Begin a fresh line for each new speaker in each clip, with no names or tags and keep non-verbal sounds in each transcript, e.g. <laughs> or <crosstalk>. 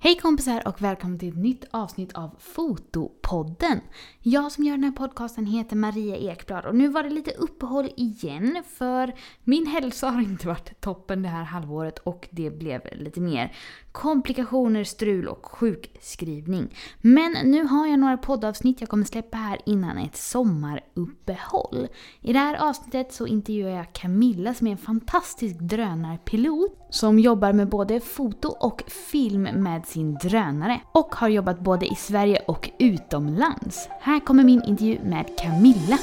Hej kompisar och välkommen till ett nytt avsnitt av Fotopodden. Jag som gör den här podcasten heter Maria Ekblad och nu var det lite uppehåll igen för min hälsa har inte varit toppen det här halvåret och det blev lite mer komplikationer, strul och sjukskrivning. Men nu har jag några poddavsnitt jag kommer släppa här innan ett sommaruppehåll. I det här avsnittet så intervjuar jag Camilla som är en fantastisk drönarpilot som jobbar med både foto och film med sin drönare och har jobbat både i Sverige och utomlands. Här kommer min intervju med Camilla.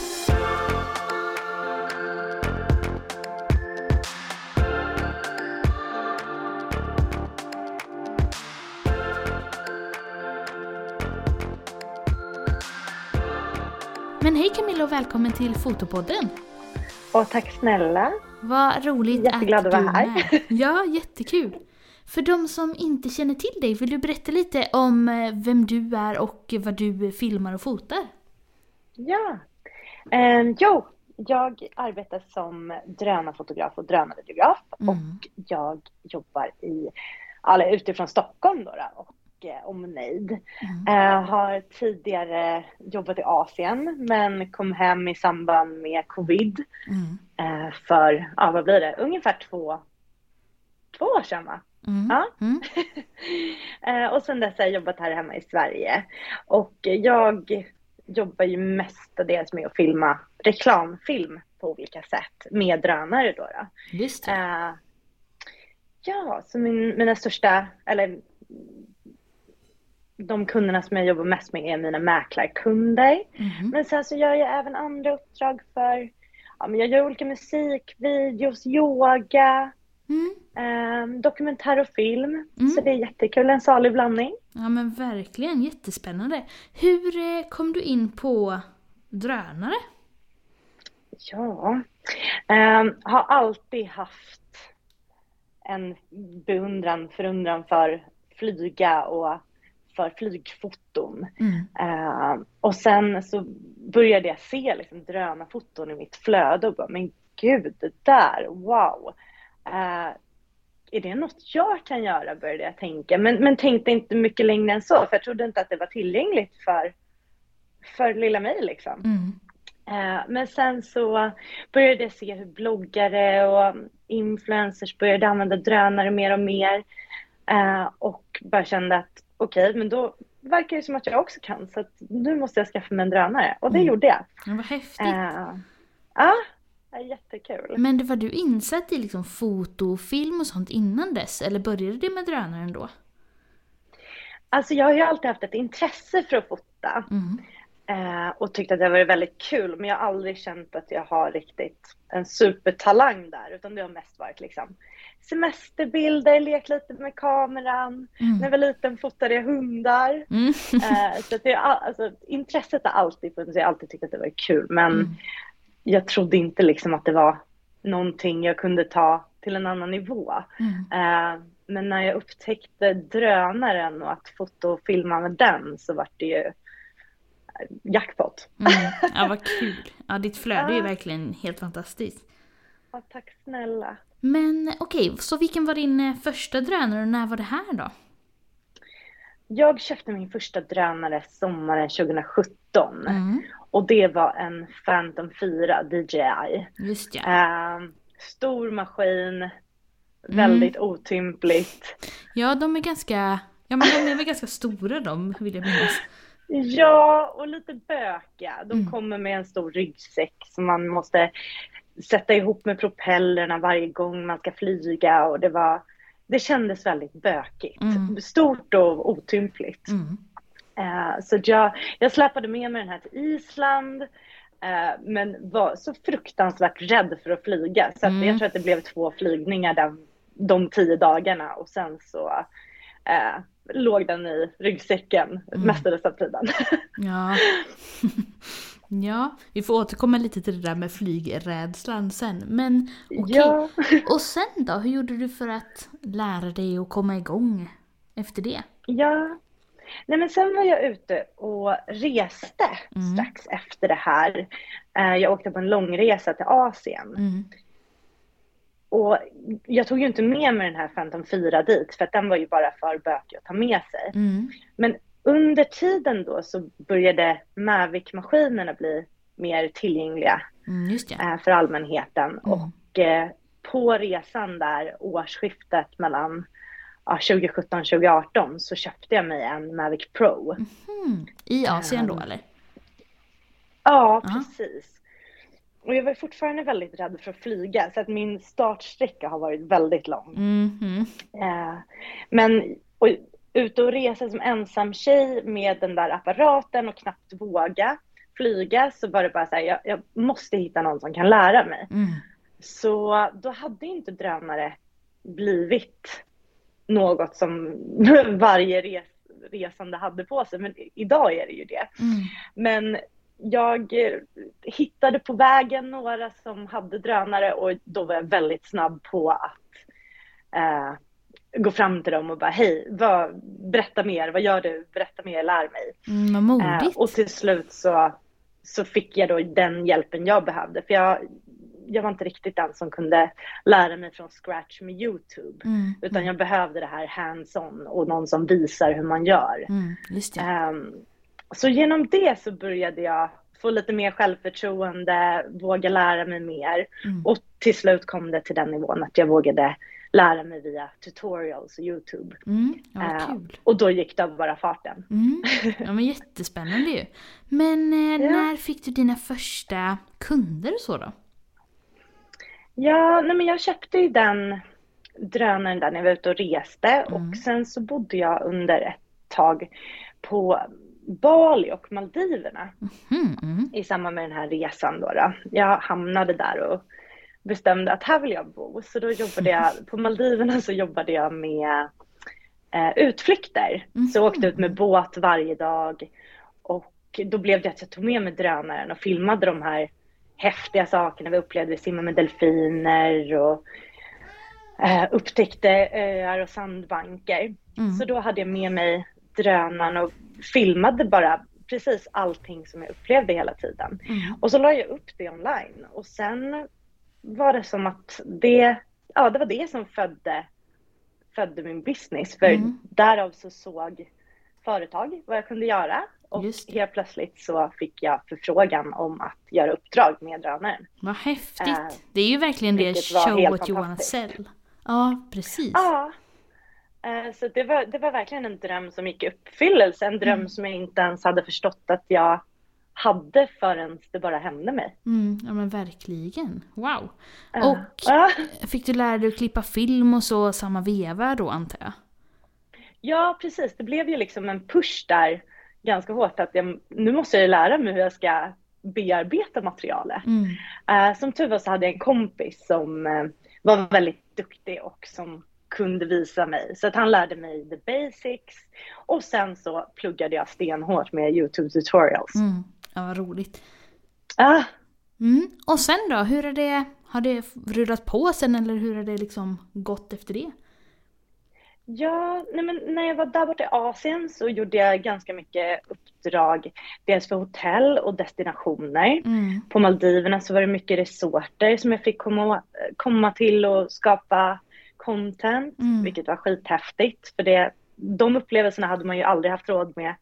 Men hej Camilla och välkommen till Fotopodden!
Och tack snälla!
Vad roligt
Jätteglad
att
att
du
vara
är
här.
Ja, jättekul! För de som inte känner till dig, vill du berätta lite om eh, vem du är och vad du filmar och fotar?
Ja. Um, jo, jag arbetar som drönarfotograf och drönarvideograf
Mm.
och jag jobbar i, eller utifrån Stockholm då, och omnejd.
Mm.
Eh, har tidigare jobbat i Asien men kom hem i samband med covid
Mm.
eh, för, ja vad blir det, ungefär två, två år sedan va?
Mm.
Ja. <laughs> Eh, och sen dess har jag jobbat här hemma i Sverige. Och jag jobbar ju mestadels med att filma reklamfilm på olika sätt med drönare då. då.
Just det.
Ja, så min, mina största, eller de kunderna som jag jobbar mest med är mina mäklarkunder.
Mhm.
Men sen så gör jag även andra uppdrag för, ja men jag gör olika musikvideos, yoga,
Mm.
eh, dokumentär och film.
Mm.
Så det är jättekul, en salig blandning.
Ja men verkligen, jättespännande. Hur eh, kom du in på drönare?
Ja, Ehm, har alltid haft en beundran, förundran för flyga och för flygfoton.
Mm.
Ehm, och sen så började jag se liksom drönarfoton i mitt flöde och bara, men gud, det där, wow. Eh, är det något jag kan göra, började jag tänka. Men, men tänkte inte mycket längre än så, för jag trodde inte att det var tillgängligt för, för lilla mig liksom.
Mm.
Eh, Men sen så började jag se hur bloggare och influencers började använda drönare mer och mer. Och bara kände att okej, men då verkar det som att jag också kan. Så nu måste jag skaffa mig en drönare. Och det
Mm.
gjorde jag.
Ja, vad häftigt.
Eh, Ja, jättekul.
Men det var du insatt i liksom foto och film och sånt innan dess? Eller började det med drönaren då?
Alltså jag har ju alltid haft ett intresse för att fota.
Mm.
Eh, och tyckt att det varit väldigt kul. Men jag har aldrig känt att jag har riktigt en supertalang där. Utan det har mest varit liksom semesterbilder, lek lite med kameran. När jag
Mm.
var liten fotade jag hundar.
Mm.
Eh, så att alltså, intresset har alltid funnits. Jag har alltid tyckt att det var kul. Men
Mm.
jag trodde inte liksom att det var någonting jag kunde ta till en annan nivå.
Mm.
Eh, men när jag upptäckte drönaren och att foto och filma med den så var det ju eh, jackpot.
Mm. Ja, vad <laughs> kul. Ja, ditt flöde är
Ja.
verkligen helt fantastiskt.
Ja, tack snälla.
Men okej, så vilken var din eh, första drönare och när var det här då?
Jag köpte min första drönare sommaren 2017
Mm.
och det var en Phantom 4 DJI.
Just ja.
Eh, stor maskin, väldigt otympligt.
Ja, de är ganska... Ja, men de är väl ganska stora de, vill jag minnas.
Ja, och lite bökiga. De
Mm.
kommer med en stor ryggsäck som man måste sätta ihop med propellerna varje gång man ska flyga och det var det kändes väldigt bökigt.
Mm.
Stort och otympligt.
Mm.
Eh, så jag, jag släpade med mig den här till Island. eh, men var så fruktansvärt rädd för att flyga. Så att
Mm.
jag tror att det blev två flygningar den, de tio dagarna och sen så eh, låg den i ryggsäcken
Mm.
mestadels av tiden. <laughs>
Ja. <laughs> ja, vi får återkomma lite till det där med flygrädslan sen. Men okej.
Ja. <laughs>
Och sen då? Hur gjorde du för att lära dig att komma igång efter det?
Ja. Nej men sen var jag ute och reste
Mm.
strax efter det här. Eh, Jag åkte på en långresa till Asien.
Mm.
och jag tog ju inte med mig den här Phantom 4 dit, för att den var ju bara för bökig att ta med sig.
Mm.
Men under tiden då så började Mavic-maskinerna bli mer tillgängliga
Mm,
eh, för allmänheten. Och eh, på resan där, årsskiftet mellan ja, 2017-2018, så köpte jag mig en Mavic Pro.
Mm. I Asien då eller?
Ja,
Ja.
precis. Och jag var fortfarande väldigt rädd för att flyga, så att min startsträcka har varit väldigt lång. Eh, men och, ute och resa som ensam tjej med den där apparaten och knappt våga flyga så var det bara så här, jag, jag måste hitta någon som kan lära mig.
Mm.
Så då hade inte drönare blivit något som <laughs> varje res, resande hade på sig, men idag är det ju det.
Mm.
Men jag eh, hittade på vägen några som hade drönare och då var jag väldigt snabb på att eh, gå fram till dem och bara hej, vad, berätta mer, vad gör du, berätta mer, lär mig.
Mm, vad
Eh, och till slut så, så fick jag då den hjälpen jag behövde. För jag, jag var inte riktigt den som kunde lära mig från scratch med Youtube.
Mm.
Utan jag behövde det här hands-on och någon som visar hur man gör.
Mm.
Ehm, så genom det så började jag få lite mer självförtroende, våga lära mig mer.
Mm.
Och till slut kom det till den nivån att jag vågade lära mig via tutorials och Youtube.
Mm. Ja,
Eh, och då gick det av bara farten.
Mm. <laughs> Ja men jättespännande ju. Men eh,
Ja.
när fick du dina första kunder och så då?
Ja, nej men jag köpte ju den drönaren där när jag var ute och reste
Mm.
och sen så bodde jag under ett tag på Bali och Maldiverna
Mm. Mm.
i samband med den här resan då. då. Jag hamnade där och bestämde att här vill jag bo. Så då jobbade jag, <laughs> på Maldiverna så jobbade jag med eh, utflykter. Så jag åkte ut med båt varje dag och då blev det att jag tog med mig drönaren och filmade de här häftiga sakerna vi upplevde. Vi simmade med delfiner och eh, upptäckte öar och sandbankar.
Mm.
Så då hade jag med mig drönaren och filmade bara precis allting som jag upplevde hela tiden.
Mm.
Och så la jag upp det online och sen var det som att det, ja, det var det som födde, födde min business. För
Mm.
därav så såg företag vad jag kunde göra och helt plötsligt så fick jag förfrågan om att göra uppdrag med drönaren.
Vad häftigt.
Eh,
det är ju verkligen det show what you wanna sell. Ja, precis.
Ja. Eh, Så det var, det var verkligen en dröm som gick i uppfyllelse. En dröm
Mm.
som jag inte ens hade förstått att jag hade förrän det bara hände mig.
Mm, ja men verkligen. Wow. Och fick du lära dig att klippa film och så samma veva då antar jag?
Ja, precis. Det blev ju liksom en push där ganska hårt att jag, nu måste jag ju lära mig hur jag ska bearbeta materialet.
Mm.
Eh, som tur var så hade jag en kompis som eh, var väldigt duktig och som kunde visa mig. Så att han lärde mig the basics och sen så pluggade jag stenhårt med Youtube tutorials.
Mm. Ja, vad roligt.
Ah,
Mm. Och sen då, hur har det, har det rullat på sen eller hur har det liksom gått efter det?
Ja, nej men när jag var där borta i Asien så gjorde jag ganska mycket uppdrag. Dels för hotell och destinationer.
Mm.
På Maldiverna så var det mycket resorter som jag fick komma, komma till och skapa content,
Mm.
vilket var skithäftigt. För det, de upplevelserna hade man ju aldrig haft råd med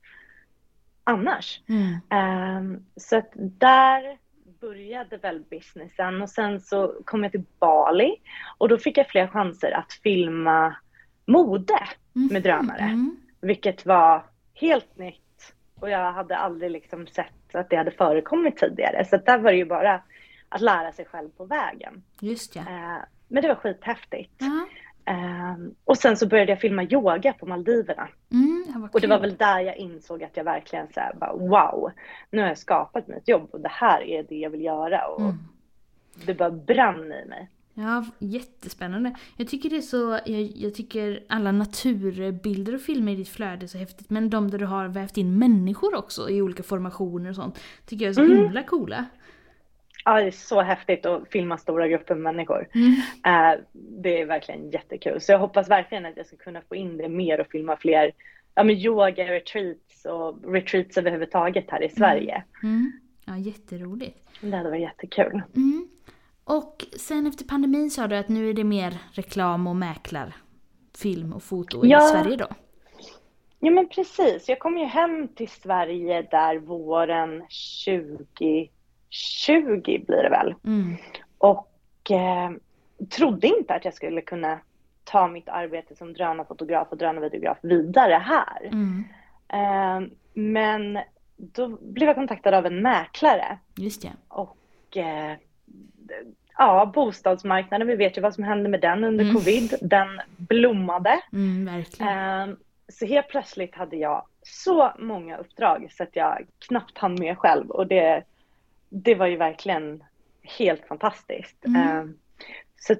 annars.
Mm.
Ehm, så att där började väl businessen och sen så kom jag till Bali och då fick jag fler chanser att filma mode med drönare.
Mm.
Vilket var helt nytt och jag hade aldrig liksom sett att det hade förekommit tidigare. Så att där var det ju bara att lära sig själv på vägen.
Just ja.
Eh, men det var skithäftigt.
Ja.
Eh, och sen så började jag filma yoga på Maldiverna.
Mm,
Och det var väl där jag insåg att jag verkligen så här, bara, wow, nu har jag skapat mitt jobb och det här är det jag vill göra. Och
Mm.
det bara brann i mig.
Ja, jättespännande. Jag tycker det är så, jag, jag tycker alla naturbilder och filmer i ditt flöde är så häftigt. Men de där du har vävt in människor också i olika formationer och sånt. Tycker jag är så
Mm.
himla coola.
Ja, det är så häftigt att filma stora grupper människor.
Mm.
Eh, det är verkligen jättekul. Så jag hoppas verkligen att jag ska kunna få in det mer och filma fler ja, men yoga retreats och retreats överhuvudtaget här i Sverige.
Mm. Ja, jätteroligt.
Det hade varit jättekul.
Mm. Och sen efter pandemin sa du att nu är det mer reklam och mäklar, film och foto
Ja.
i Sverige då?
Ja men precis. Jag kom ju hem till Sverige där våren 2020 blir det väl.
Mm.
Och eh, trodde inte att jag skulle kunna ta mitt arbete som drönarfotograf och drönarvideograf vidare här.
Mm.
Eh, men då blev jag kontaktad av en mäklare
Just det.
och eh, ja, bostadsmarknaden, vi vet ju vad som hände med den under
Mm.
covid. Den blommade.
Mm, verkligen.
Ehm, Så helt plötsligt hade jag så många uppdrag så att jag knappt hann med själv och det, det var ju verkligen helt fantastiskt.
Mm.
Ehm, Så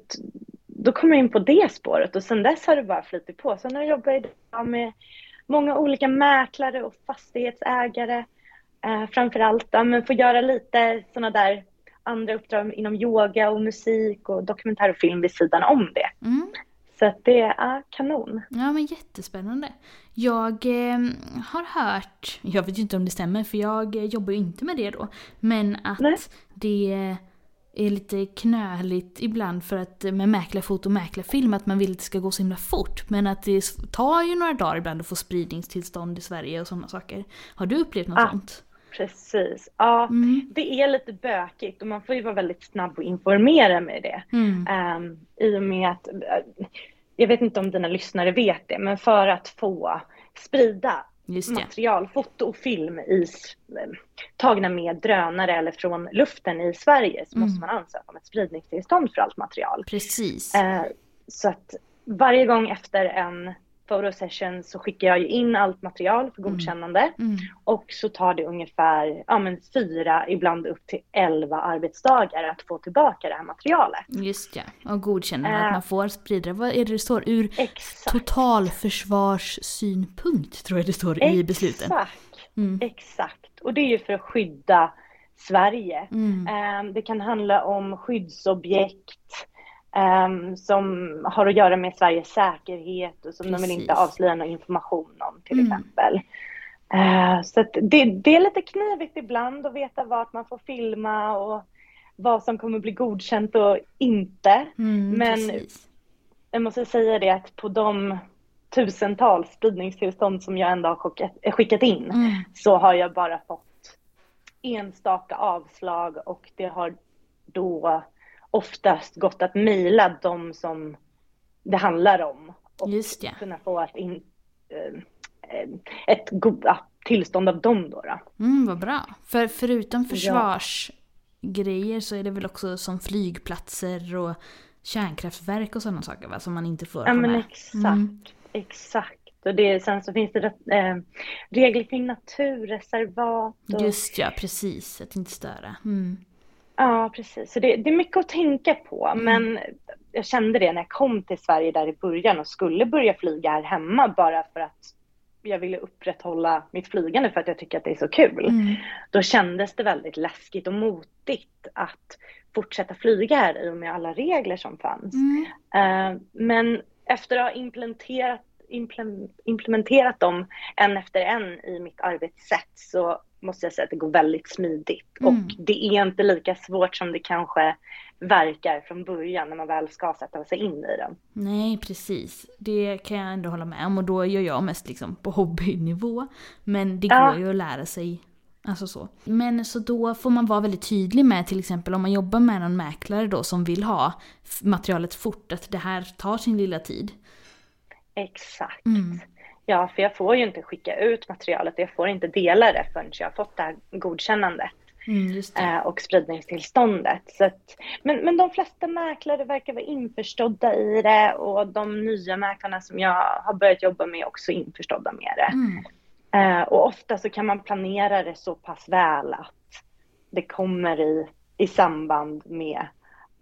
då kom jag in på det spåret och sen dess har det bara flutit på. Sen har jag jobbat idag med många olika mäklare och fastighetsägare eh, framför allt. Ja, men får göra lite sådana där andra uppdrag inom yoga och musik och dokumentär och film vid sidan om det.
Mm.
Så att det är kanon.
Ja men jättespännande. Jag eh, har hört, jag vet ju inte om det stämmer för jag eh, jobbar ju inte med det då, men att
Nej.
det är lite knöligt ibland för att med mäklarfoto och mäklarfilm att man vill att det ska gå så himla fort. Men att det tar ju några dagar ibland att få spridningstillstånd i Sverige och sådana saker. Har du upplevt något
Ah.
sånt?
Precis. Ja,
Mm.
det är lite bökigt och man får ju vara väldigt snabb och informera med det.
Mm.
Um, I och med att, eh, jag vet inte om dina lyssnare vet det, men för att få sprida material, foto och film i, eh, tagna med drönare eller från luften i Sverige så
Mm.
måste man ansöka om ett spridningstillstånd för allt material.
Precis.
Eh, så att varje gång efter en photosession så skickar jag ju in allt material för godkännande.
Mm.
Och så tar det ungefär ja, men fyra, ibland upp till elva arbetsdagar att få tillbaka det här materialet.
Just ja. Och godkänna
Eh.
att man får sprida det. Vad är det det står? Ur
Exakt.
totalförsvarssynpunkt tror jag det står i besluten.
Exakt.
Mm.
Exakt. Och det är ju för att skydda Sverige.
Mm.
Ehm, Det kan handla om skyddsobjekt ehm, som har att göra med Sveriges säkerhet och som de vill
Precis.
inte avslöja någon information om till
Mm.
exempel. Eh, Så det, det är lite knivigt ibland att veta vart man får filma och vad som kommer bli godkänt och inte.
Mm,
Men-
precis.
Jag måste säga det att på de tusentals spridningstillstånd som jag ändå har skickat, skickat in
Mm.
så har jag bara fått enstaka avslag och det har då oftast gått att mejla de som det handlar om och kunna få ett, in, eh, eh, ett goda tillstånd av dem då. då.
Mm, vad bra. För förutom försvarsgrejer så är det väl också som flygplatser och kärnkraftverk och sådana saker va? Som man inte får
Ja men
med.
exakt,
Mm.
exakt. Och det, sen så finns det eh, regler kring naturreservat. Och,
Just ja, precis. Att inte störa. Mm.
Ja, precis. Så det, det är mycket att tänka på.
Mm.
Men jag kände det när jag kom till Sverige där i början och skulle börja flyga här hemma bara för att jag ville upprätthålla mitt flygande för att jag tycker att det är så kul.
Mm.
Då kändes det väldigt läskigt och motigt att fortsätta flyga här i och med alla regler som fanns.
Mm.
Eh, Men efter att ha implementerat, implem- implementerat dem en efter en i mitt arbetssätt så måste jag säga att det går väldigt smidigt.
Mm.
Och det är inte lika svårt som det kanske verkar från början när man väl ska sätta sig in i den.
Nej, precis. Det kan jag ändå hålla med om och då gör jag mest liksom på hobbynivå. Men det
Ja.
går ju att lära sig. Alltså så. Men så då får man vara väldigt tydlig med till exempel om man jobbar med någon mäklare då som vill ha materialet fort, att det här tar sin lilla tid.
Exakt.
Mm.
Ja, för jag får ju inte skicka ut materialet, jag får inte dela det förrän jag har fått det här godkännandet.
Mm,
eh, och spridningstillståndet. Så att, men, men de flesta mäklare verkar vara införstådda i det och de nya mäklarna som jag har börjat jobba med är också införstådda med det.
Mm.
Eh, och ofta så kan man planera det så pass väl att det kommer i, i samband med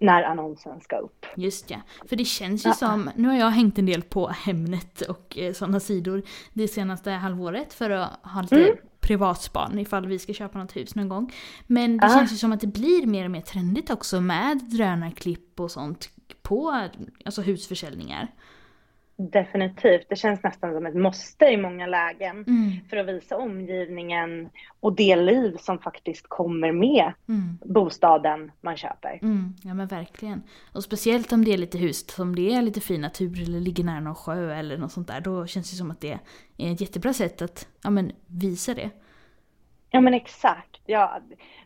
när annonsen ska upp.
Just ja. För det känns ju
Ja.
som, nu har jag hängt en del på Hemnet och eh, sådana sidor det senaste halvåret för att ha lite
Mm.
privatspan ifall vi ska köpa något hus någon gång. Men det
Ja.
känns ju som att det blir mer och mer trendigt också med drönarklipp och sånt på alltså husförsäljningar.
Definitivt. Det känns nästan som ett måste i många lägen
Mm.
för att visa omgivningen och det liv som faktiskt kommer med
Mm.
bostaden man köper.
Mm, ja men verkligen. Och speciellt om det är lite hus som det är lite fin natur eller ligger nära någon sjö eller något sånt där. Då känns det som att det är ett jättebra sätt att ja, men, visa det.
Ja men exakt. Ja,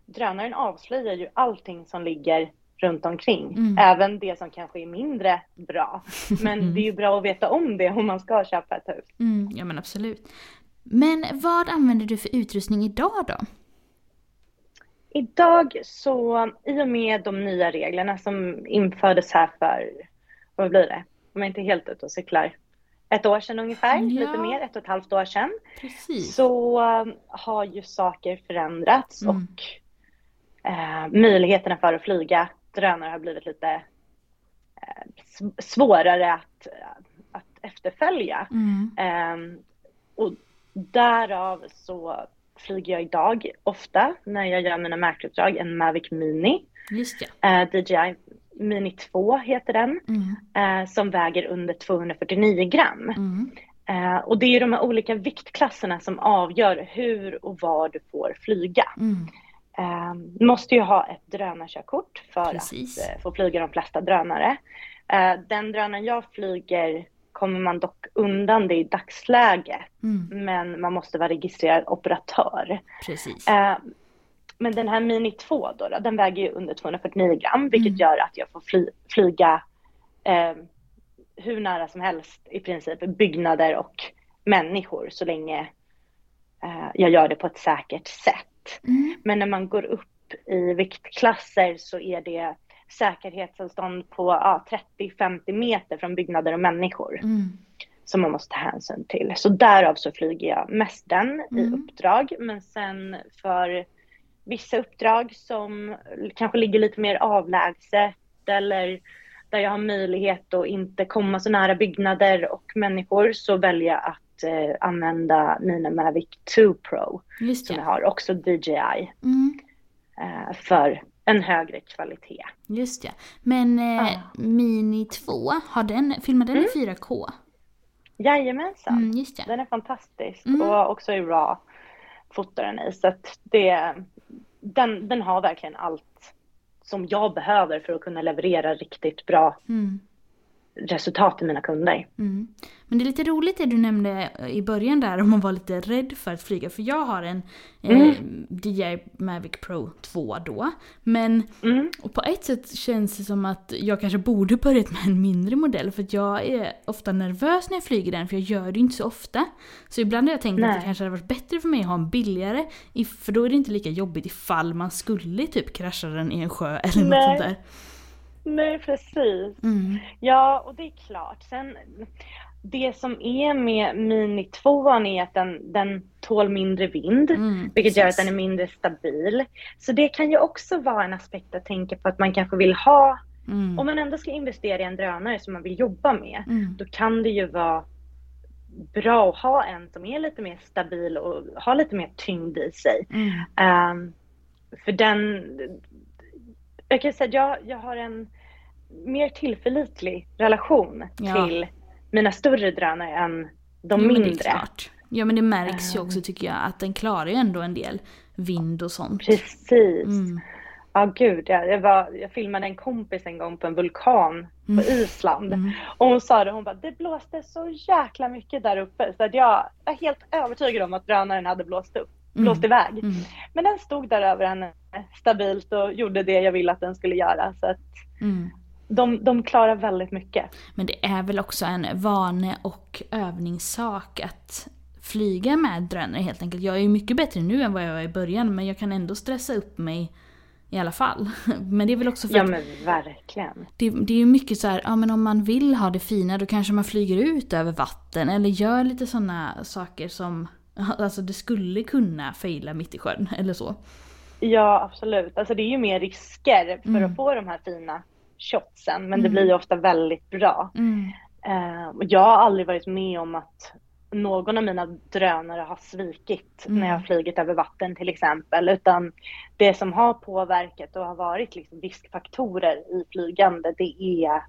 drönaren avslöjar ju allting som ligger runt omkring.
Mm.
Även det som kanske är mindre bra. <laughs> Men det är ju bra att veta om det om man ska köpa ett hus.
Mm, ja men absolut. Men vad använder du för utrustning idag då?
Idag så, i och med de nya reglerna som infördes här för, vad blir det, om jag inte är helt ute och cyklar, ett år sedan ungefär,
Ja.
lite mer, ett och ett halvt år sedan,
Precis.
så um, har ju saker förändrats
Mm.
och eh, möjligheterna för att flyga drönare har blivit lite eh, sv- svårare att, att efterfölja.
Mm.
Ehm, och därav så flyger jag idag ofta när jag gör mina märkesuppdrag en Mavic Mini.
Just ja.
Eh, DJI Mini 2 heter den,
Mm.
eh, som väger under 249 gram.
Mm.
Och det är de här olika viktklasserna som avgör hur och var du får flyga.
Mm.
Eh, måste ju ha ett drönarkörkort för
Precis.
att eh, få flyga de flesta drönare. Eh, den drönaren jag flyger kommer man dock undan det i dagsläget,
Mm.
men man måste vara registrerad operatör.
Precis.
Eh, men den här Mini 2 då, då den väger ju under 249 gram, vilket
Mm.
gör att jag får fly, flyga eh, hur nära som helst i princip byggnader och människor så länge eh, jag gör det på ett säkert sätt.
Mm.
Men när man går upp i viktklasser så är det säkerhetsavstånd på ja, 30-50 meter från byggnader och människor
Mm.
som man måste ta hänsyn till. Så därav så flyger jag mest den i
Mm.
uppdrag. Men sen för vissa uppdrag som kanske ligger lite mer avlägset eller där jag har möjlighet att inte komma så nära byggnader och människor så väljer jag att eh, använda mina Mavic 2 Pro
Just
som jag
ja.
har, också DJI,
Mm.
eh, för en högre kvalitet.
Just ja. Men eh,
Ja.
Mini 2, har den, filmar den i 4K?
Jajamensan,
Mm, just ja.
den är fantastisk
Mm.
och också i RAW fotar den i. Så att det, den, den har verkligen allt som jag behöver för att kunna leverera riktigt bra
Mm.
Resultat till mina kunder.
Mm. Men det är lite roligt det du nämnde i början där om man var lite rädd för att flyga. För jag har en eh,
Mm.
DJI Mavic Pro 2 då. Men
Mm.
på ett sätt känns det som att jag kanske borde börjat med en mindre modell. För att jag är ofta nervös när jag flyger den för jag gör det inte så ofta. Så ibland har jag tänkt att
Nej.
det kanske hade varit bättre för mig att ha en billigare. i- För då är det inte lika jobbigt ifall man skulle typ krascha den i en sjö eller något
Nej.
sånt där.
Nej, precis.
Mm.
Ja, och det är klart. Sen, det som är med Mini 2 är att den, den tål mindre vind.
Mm,
Vilket gör att den är mindre stabil. Så det kan ju också vara en aspekt att tänka på att man kanske vill ha,
Mm.
om man ändå ska investera i en drönare som man vill jobba med,
Mm.
då kan det ju vara bra att ha en som är lite mer stabil och har lite mer tyngd i sig. Ehm, för den, jag kan säga att jag, jag har en mer tillförlitlig relation
Ja.
till mina större drönare än de
Jo,
mindre.
Ja men det märks ju
Ehm.
också tycker jag att den klarar ju ändå en del vind och sånt.
Precis.
Mm.
Ja gud, jag, jag, var, jag filmade en kompis en gång på en vulkan
Mm.
på Island.
Mm.
Och hon sa det, hon bara, det blåste så jäkla mycket där uppe så att jag är helt övertygad om att drönaren hade blåst upp, blåst
Mm.
iväg.
Mm.
Men den stod där över henne stabilt och gjorde det jag ville att den skulle göra. Så att
Mm.
de, de klarar väldigt mycket.
Men det är väl också en vane och övningssak att flyga med drönare helt enkelt. Jag är ju mycket bättre nu än vad jag var i början men jag kan ändå stressa upp mig i alla fall. <laughs> Men det är väl också för
Ja men verkligen.
det, det är ju mycket så här, ja men om man vill ha det fina då kanske man flyger ut över vatten eller gör lite sådana saker som Alltså det skulle kunna fejla mitt i sjön eller så.
Ja absolut. Alltså det är ju mer risker för
Mm.
att få de här fina shotsen men det
Mm.
blir ju ofta väldigt bra.
Mm.
Och jag har aldrig varit med om att någon av mina drönare har svikit
Mm.
när jag har flugit över vatten till exempel. Utan det som har påverkat och har varit liksom riskfaktorer i flygande det är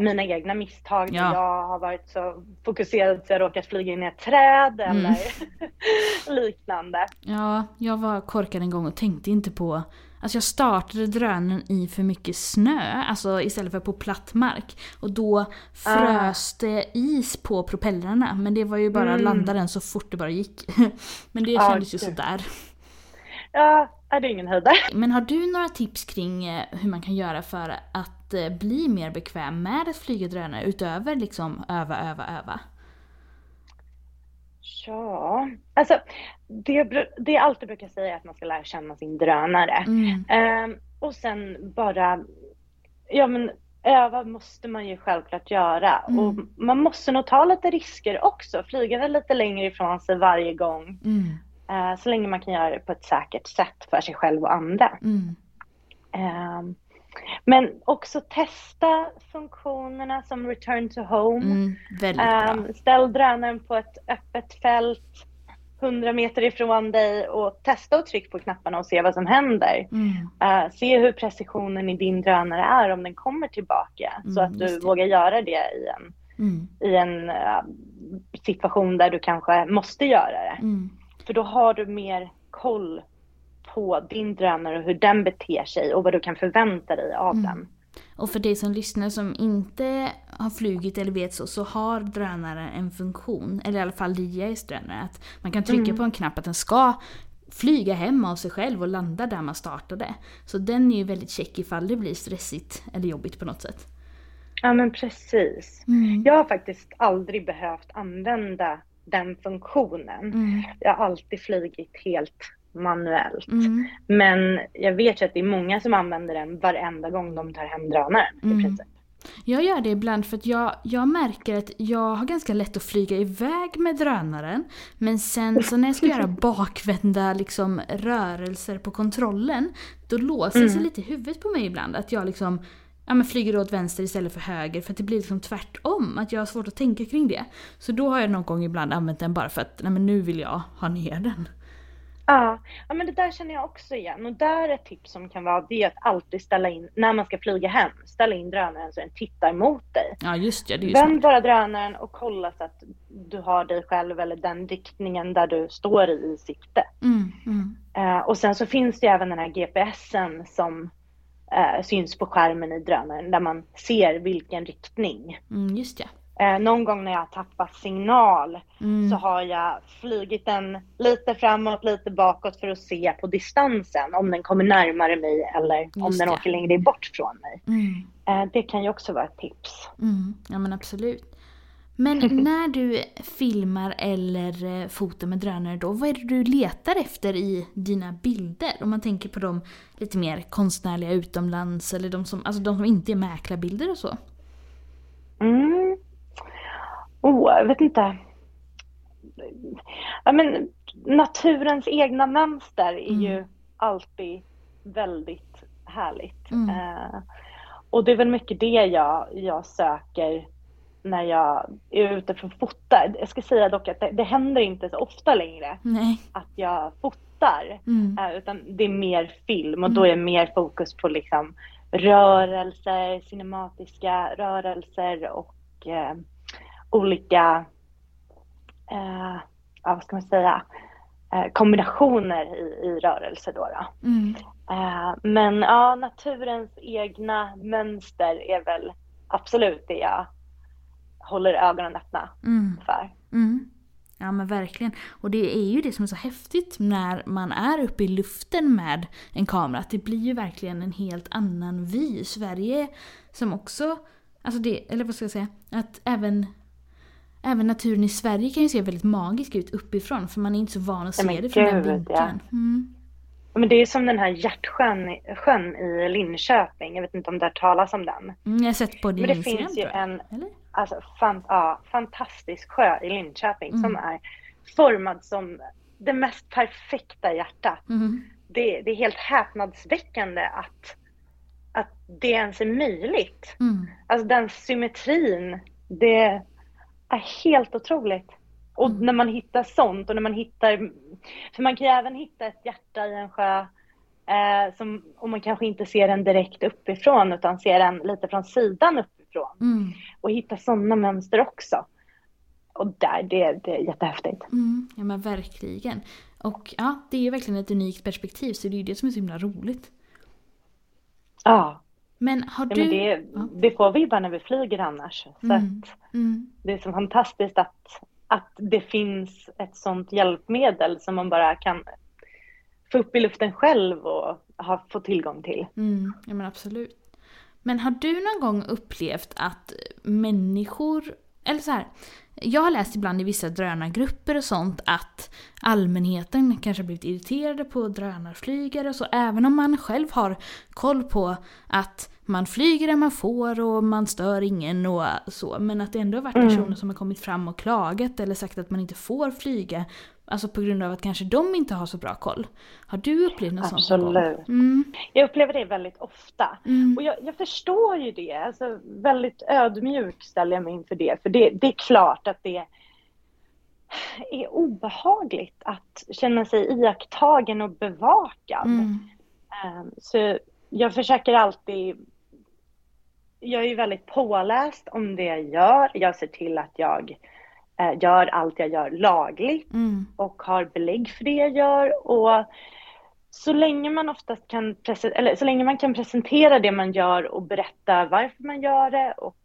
mina egna misstag.
Ja.
Jag har varit så fokuserad så jag råkat flyga in i ett träd
Mm.
eller <laughs> liknande.
Ja, jag var korkad en gång och tänkte inte på... Alltså jag startade drönaren i för mycket snö, alltså istället för på platt mark. Och då frös det is på propellrarna, men det var ju bara att
Mm.
landa den så fort det bara gick. <laughs> men det
Ja,
kändes ju
gud.
sådär.
Ja, är det ingen höjdare.
Men har du några tips kring eh, hur man kan göra för att eh, bli mer bekväm med att flyga drönare utöver liksom öva, öva, öva?
Ja, alltså det, det jag alltid brukar säga är att man ska lära känna sin drönare.
Mm.
Ehm, och sen bara, ja men öva måste man ju självklart göra.
Mm.
Och man måste nog ta lite risker också, flyga väl lite längre ifrån sig varje gång.
Mm.
Eh, så länge man kan göra det på ett säkert sätt för sig själv och andra.
Mm.
Ehm, men också testa funktionerna som return to home.
Mm.
Ehm, ställ drönaren på ett öppet fält 100 meter ifrån dig och testa och tryck på knapparna och se vad som händer.
Mm.
Eh, se hur precisionen i din drönare är om den kommer tillbaka. så
Mm,
att
just
du
det.
vågar göra det i en,
Mm.
i en situation där du kanske måste göra det. För då har du mer koll på din drönare och hur den beter sig och vad du kan förvänta dig av
Mm.
den.
Och för dig som lyssnar som inte har flugit eller vet så, så har drönaren en funktion, eller i alla fall DJs drönare, att man kan trycka
Mm.
på en knapp att den ska flyga hem av sig själv och landa där man startade. Så den är ju väldigt check ifall det blir stressigt eller jobbigt på något sätt.
Ja men precis.
Mm.
Jag har faktiskt aldrig behövt använda den funktionen.
Mm.
Jag har alltid flugit helt manuellt.
Mm.
Men jag vet ju att det är många som använder den varenda gång de tar hem drönaren
Mm.
i princip.
Jag gör det ibland för att jag, jag märker att jag har ganska lätt att flyga iväg med drönaren. Men sen så när jag ska göra <laughs> bakvända liksom, rörelser på kontrollen, då låser det sig
Mm.
lite i huvudet på mig ibland. Att jag liksom ja, men flyger åt vänster istället för höger för att det blir liksom tvärtom. Att jag har svårt att tänka kring det. Så då har jag någon gång ibland använt den bara för att nej, men nu vill jag ha ner den.
Ja, ja, men det där känner jag också igen. Och där ett tips som kan vara det är att alltid ställa in, när man ska flyga hem, ställa in drönaren så den tittar mot dig.
Ja just det, det är ju
Vänd bara drönaren och kolla så att du har dig själv eller den riktningen där du står i, i sikte.
Mm, mm,
Eh, och sen så finns det ju även den här GPSen som eh, syns på skärmen i drönaren där man ser vilken riktning.
mm, just det.
Eh, någon gång när jag har tappat signal
Mm,
så har jag flugit den lite framåt, lite bakåt för att se på distansen om den kommer närmare mig eller om
Just
den
det.
åker längre bort från mig.
mm.
Eh, det kan ju också vara ett tips.
Mm, ja men absolut. Men <laughs> när du filmar eller eh, fotar med drönare då, vad är det du letar efter i dina bilder? Om man tänker på de lite mer konstnärliga utomlands eller de som, alltså de som inte är mäklarbilder och så.
Mm. Oh, jag vet inte. Ja, men, naturens egna mönster är
Mm.
ju alltid väldigt härligt.
Mm.
Eh, och det är väl mycket det jag, jag söker när jag är ute för att fota. Jag ska säga dock att det, det händer inte så ofta längre
Nej.
att jag fotar.
Mm.
Eh, utan det är mer film och då är det mer fokus på liksom rörelser, cinematiska rörelser och eh, olika, eh, ja, vad ska man säga, eh, kombinationer i, i rörelser då. då.
Mm.
Eh, men ja, naturens egna mönster är väl absolut det jag håller ögonen öppna
Mm.
för.
Mm. Ja men verkligen. Och det är ju det som är så häftigt när man är uppe i luften med en kamera. Att det blir ju verkligen en helt annan vy. Sverige som också, alltså det, eller vad ska jag säga, att även Även naturen i Sverige kan ju se väldigt magisk ut uppifrån för man är inte så van att
Ja,
se
men
det från den
gud, ja.
vinkeln. Mm.
Men det är som den här hjärtsjön sjön i Linköping. Jag vet inte om du har talas om den.
Mm, jag har sett på din
Men det
Instagram
finns ju en
Eller?
Alltså, fan, ja, fantastisk sjö i Linköping
Mm.
som är formad som det mest perfekta hjärta.
Mm.
Det, det är helt häpnadsväckande att, att det ens är möjligt.
Mm.
Alltså den symmetrin, det är helt otroligt. Och
Mm.
när man hittar sånt och när man hittar, för man kan ju även hitta ett hjärta i en sjö eh, som, och man kanske inte ser den direkt uppifrån utan ser den lite från sidan upp, ifrån.
Mm.
Och hitta sådana mönster också. Och där, det, det är jättehäftigt.
Mm. Ja men verkligen. Och ja, det är ju verkligen ett unikt perspektiv så det är ju det som är så himla roligt.
Ja,
Men har
ja
du...
men det, det får vi bara när vi flyger annars. Så
Mm. Mm.
det är så fantastiskt att, att det finns ett sådant hjälpmedel som man bara kan få upp i luften själv och ha, få tillgång till.
Mm, ja men absolut. Men har du någon gång upplevt att människor, eller så här, jag har läst ibland i vissa drönargrupper och sånt att allmänheten kanske har blivit irriterade på drönarflygare och så även om man själv har koll på att man flyger där man får och man stör ingen och så men att det ändå har varit
Mm.
personer som har kommit fram och klagat eller sagt att man inte får flyga Alltså på grund av att kanske de inte har så bra koll. Har du upplevt något sånt någon gång?
Absolut.
Mm,
Jag upplever det väldigt ofta.
mm,
Och jag, jag förstår ju det. Alltså, väldigt ödmjuk ställer jag mig inför det. För det, det är klart att det är obehagligt att känna sig iakttagen och bevakad.
mm,
Ehm, Så jag försöker alltid... Jag är ju väldigt påläst om det jag gör. Jag ser till att jag eh, gör allt jag gör lagligt
mm,
och har belägg för det jag gör. Och så länge man oftast kan, eller så länge man kan presentera det man gör och berätta varför man gör det och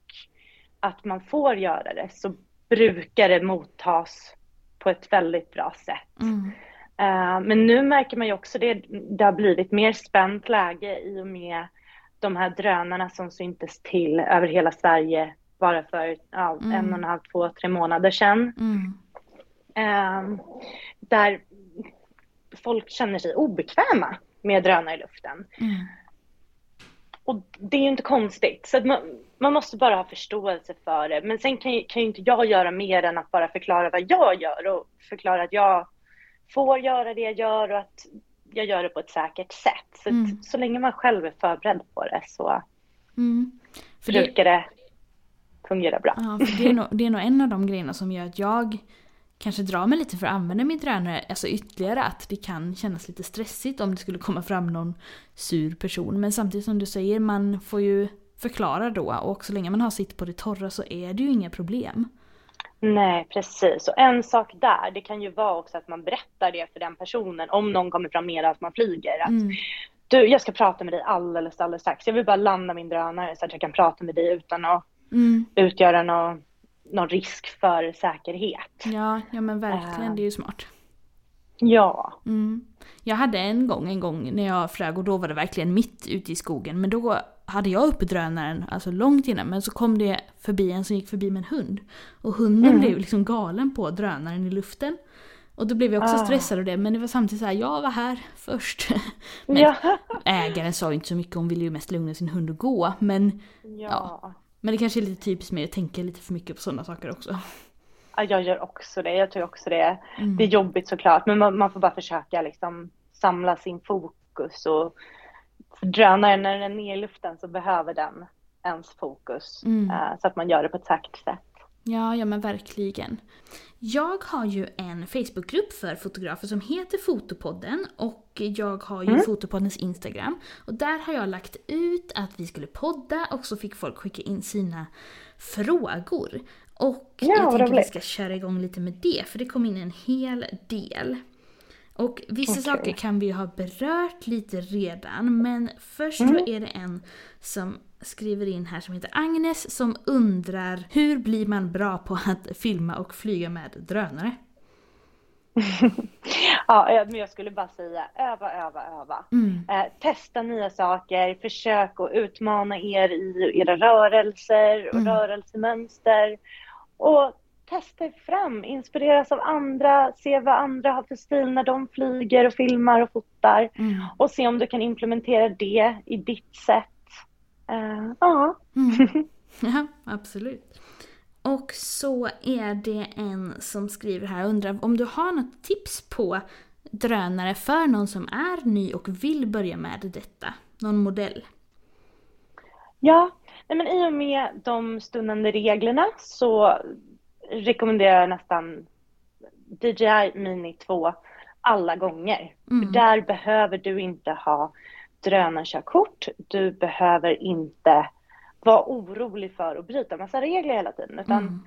att man får göra det så brukar det mottas på ett väldigt bra sätt.
mm,
Eh, men nu märker man ju också det, det har blivit mer spänt läge i och med de här drönarna som syntes till över hela Sverige bara för ja,
Mm.
en och en halv, två, tre månader sedan.
mm,
Eh, där folk känner sig obekväma med drönare i luften.
mm.
Och det är ju inte konstigt. Så man, man måste bara ha förståelse för det. Men sen kan ju, kan ju inte jag göra mer än att bara förklara vad jag gör och förklara att jag får göra det jag gör och att jag gör det på ett säkert sätt. Så,
Mm.
så länge man själv är förberedd på det så
Mm.
Brukar det fungera bra.
ja, för det, är nog, det är nog en av de grejerna som gör att jag kanske drar mig lite för att använda min drönare alltså ytterligare. Att det kan kännas lite stressigt om det skulle komma fram någon sur person. Men samtidigt som du säger, man får ju förklara då och så länge man har sitt på det torra så är det ju inga problem.
Nej, precis. Och en sak där, det kan ju vara också att man berättar det för den personen om någon kommer fram med att man flyger. Att,
Mm.
Du, jag ska prata med dig alldeles, alldeles strax. Jag vill bara landa min drönare så att jag kan prata med dig utan att
Mm.
utgöra någon, någon risk för säkerhet.
Ja, ja men verkligen,
Äh.
det är ju smart.
Ja.
Mm. Jag hade en gång, en gång när jag flög och då var det verkligen mitt ute i skogen. Men då hade jag uppe drönaren, alltså långt innan, men så kom det förbi en som gick förbi med en hund. Och hunden
Mm.
blev liksom galen på drönaren i luften. Och då blev jag också
Ah.
stressad av det, men det var samtidigt så här, jag var här först. <laughs> Men
Ja.
ägaren sa ju inte så mycket, hon ville ju mest lugna sin hund och gå. Men,
ja.
Men det kanske är lite typiskt mig att tänka lite för mycket på sådana saker också.
Ja, jag gör också det. Jag tror också det.
Mm.
Det är jobbigt såklart, men man, man får bara försöka liksom samla sin fokus. Och för drönaren, när den är i luften så behöver den ens fokus.
Mm.
eh, så att man gör det på ett säkert sätt.
Ja, ja men verkligen. Jag har ju en Facebookgrupp för fotografer som heter Fotopodden och jag har ju
Mm.
Fotopoddens Instagram. Och där har jag lagt ut att vi skulle podda och så fick folk skicka in sina frågor. Och
Ja,
jag tänker att vi ska köra igång lite med det för det kom in en hel del. Och vissa
Okej.
saker kan vi ha berört lite redan men först
Mm.
så är det en som skriver in här som heter Agnes som undrar hur blir man bra på att filma och flyga med drönare? <laughs>
Ja, eh, men jag skulle bara säga öva, öva, öva.
Mm.
Eh, testa nya saker, försök att utmana er i era rörelser och
Mm.
rörelsemönster. Och testa er fram, inspireras av andra, se vad andra har för stil när de flyger och filmar och fotar.
Mm.
Och se om du kan implementera det i ditt sätt. Eh, ja,
Mm. <laughs> Ja, absolut. Och så är det en som skriver här och undrar om du har något tips på drönare för någon som är ny och vill börja med detta? Någon modell?
Ja, nej men i och med de stundande reglerna så rekommenderar jag nästan DJI Mini 2 alla gånger.
Mm.
För där behöver du inte ha drönarkörkort. Du behöver inte vara orolig för att bryta massa regler hela tiden. Utan
Mm.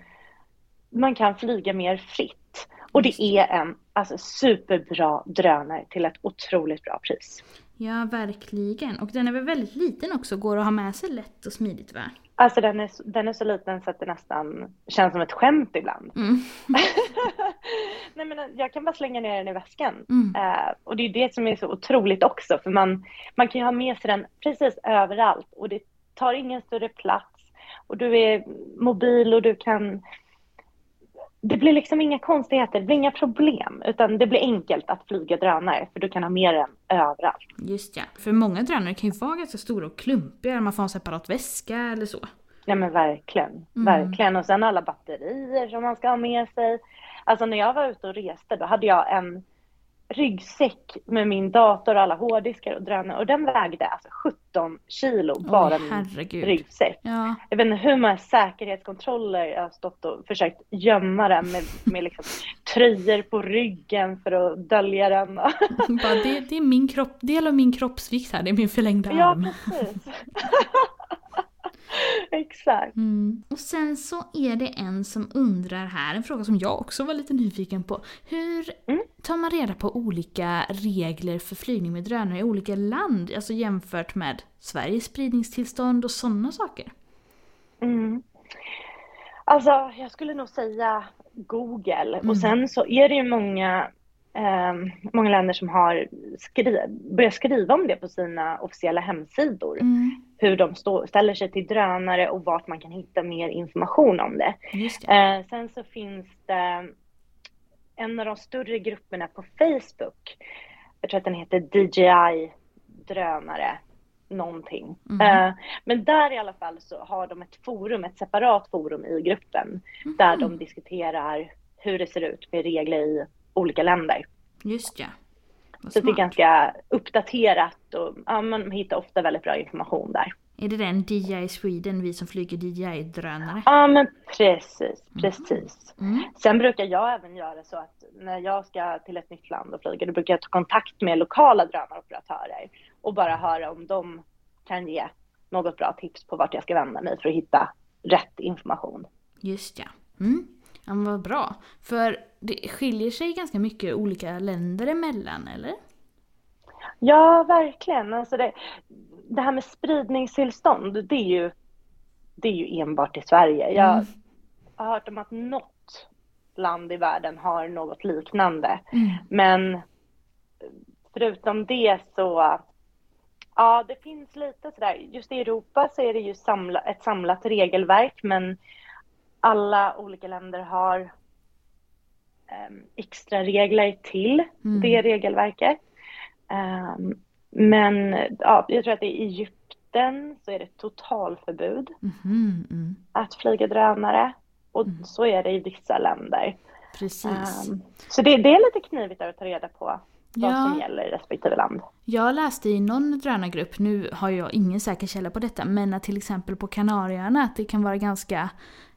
man kan flyga mer fritt. Och det är en alltså, superbra drönare till ett otroligt bra pris.
Ja, verkligen. Och den är väl väldigt liten också, går att ha med sig lätt och smidigt va?
Alltså den är, den är så liten så att det nästan känns som ett skämt ibland.
Mm. <laughs>
Nej men jag kan bara slänga ner den i väskan.
Mm.
Eh, och det är det som är så otroligt också, för man, man kan ju ha med sig den precis överallt och det tar ingen större plats och du är mobil och du kan... Det blir liksom inga konstigheter, det blir inga problem, utan det blir enkelt att flyga drönare för du kan ha med den överallt.
Just ja. För många drönare kan ju vara ganska stora och klumpiga, man får ha en separat väska eller så.
Ja men verkligen,
Mm.
verkligen. Och sen alla batterier som man ska ha med sig. Alltså när jag var ute och reste då hade jag en ryggsäck med min dator och alla hårddiskar och drönare och den vägde alltså 17 kilo bara
Oj,
min ryggsäck.
Ja,
Jag vet inte hur många säkerhetskontroller jag har stått och försökt gömma den med, med liksom tröjor på ryggen för att dölja den. <laughs>
bara det, det är min kropp, del av min kroppsvikt här, det är min förlängda
Ja,
arm.
precis. <laughs> <laughs> Exakt.
Mm. Och sen så är det en som undrar här, en fråga som jag också var lite nyfiken på. Hur
Mm.
tar man reda på olika regler för flygning med drönare i olika land? Alltså jämfört med Sveriges spridningstillstånd och sådana saker.
Mm. Alltså, jag skulle nog säga Google.
Mm.
Och sen så är det ju många, ehm, många länder som har skri börjat skriva om det på sina officiella hemsidor.
Mm.
Hur de stå, ställer sig till drönare och vart man kan hitta mer information om det.
Det.
Eh, sen så finns det en av de större grupperna på Facebook. Jag tror att den heter DJI drönare någonting.
Mhm.
Eh, men där i alla fall så har de ett forum, ett separat forum i gruppen där
Mhm.
de diskuterar hur det ser ut med regler i olika länder.
Just ja. Vad
Så det är
smart.
ganska uppdaterat och ja, man hittar ofta väldigt bra information där.
Är det den DJI Sweden, vi som flyger DJI-drönare?
Ja men precis, precis.
Mm.
Sen brukar jag även göra så att när jag ska till ett nytt land och flyga, då brukar jag ta kontakt med lokala drönaroperatörer och bara höra om de kan ge något bra tips på vart jag ska vända mig för att hitta rätt information.
Just ja. Mm. Ja vad bra. För det skiljer sig ganska mycket olika länder emellan, eller?
Ja, verkligen. Alltså det, det här med spridningstillstånd, det är ju, det är ju enbart i Sverige. Jag
Mm.
har hört om att något land i världen har något liknande.
Mm.
Men förutom det så, ja det finns lite sådär, just i Europa så är det ju samla, ett samlat regelverk men alla olika länder har extra regler till
Mm.
det regelverket. Ehm, men ja, jag tror att i Egypten så är det totalförbud
Mhm, mm.
att flyga drönare och
Mm.
så är det i vissa länder.
Precis.
Ehm, så det, det är lite knivigt att ta reda på vad
Ja.
som gäller i respektive land.
Jag läste i någon drönargrupp, nu har jag ingen säker källa på detta, men att till exempel på Kanarieöarna att det kan vara ganska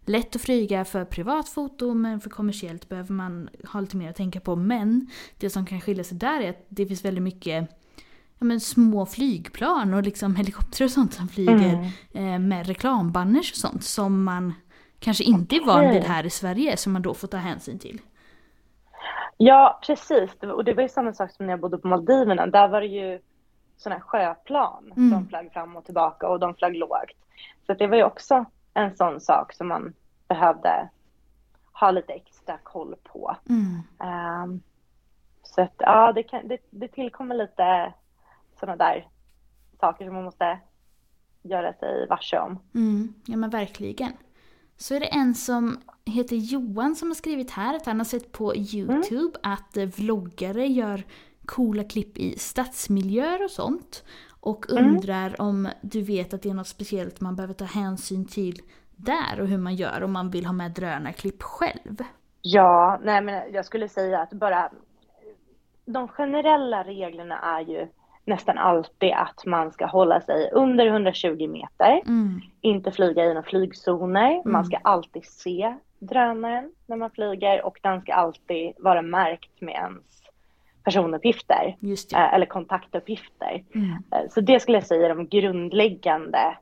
lätt att flyga för privat foto men för kommersiellt behöver man ha lite mer att tänka på. Men det som kan skilja sig där är att det finns väldigt mycket ja, men små flygplan och liksom <laughs> helikoptrar och sånt som flyger
Mm.
eh, med reklambanners och sånt som man kanske inte är van vid här i Sverige som man då får ta hänsyn till.
Ja, precis. Och det var ju samma sak som när jag bodde på Maldiverna. Där var det ju sådana här sjöplan
Mm.
som flög fram och tillbaka och de flög lågt. Så det var ju också en sån sak som man behövde ha lite extra koll på.
Mm.
Ehm, så att ja, det, kan, det, det tillkommer lite sådana där saker som man måste göra sig varse om.
Mm, ja men verkligen. Så är det en som heter Johan som har skrivit här att han har sett på YouTube att eh, vloggare gör coola klipp i stadsmiljöer och sånt. Och
Mm.
undrar om du vet att det är något speciellt man behöver ta hänsyn till där och hur man gör om man vill ha med drönarklipp själv.
Ja, nej men jag skulle säga att bara de generella reglerna är ju nästan alltid att man ska hålla sig under 120 meter,
Mm,
inte flyga i några flygzoner.
Mm.
Man ska alltid se drönaren när man flyger och den ska alltid vara märkt med ens personuppgifter eh, eller kontaktuppgifter.
Mm,
Eh, Så det skulle jag säga är de grundläggande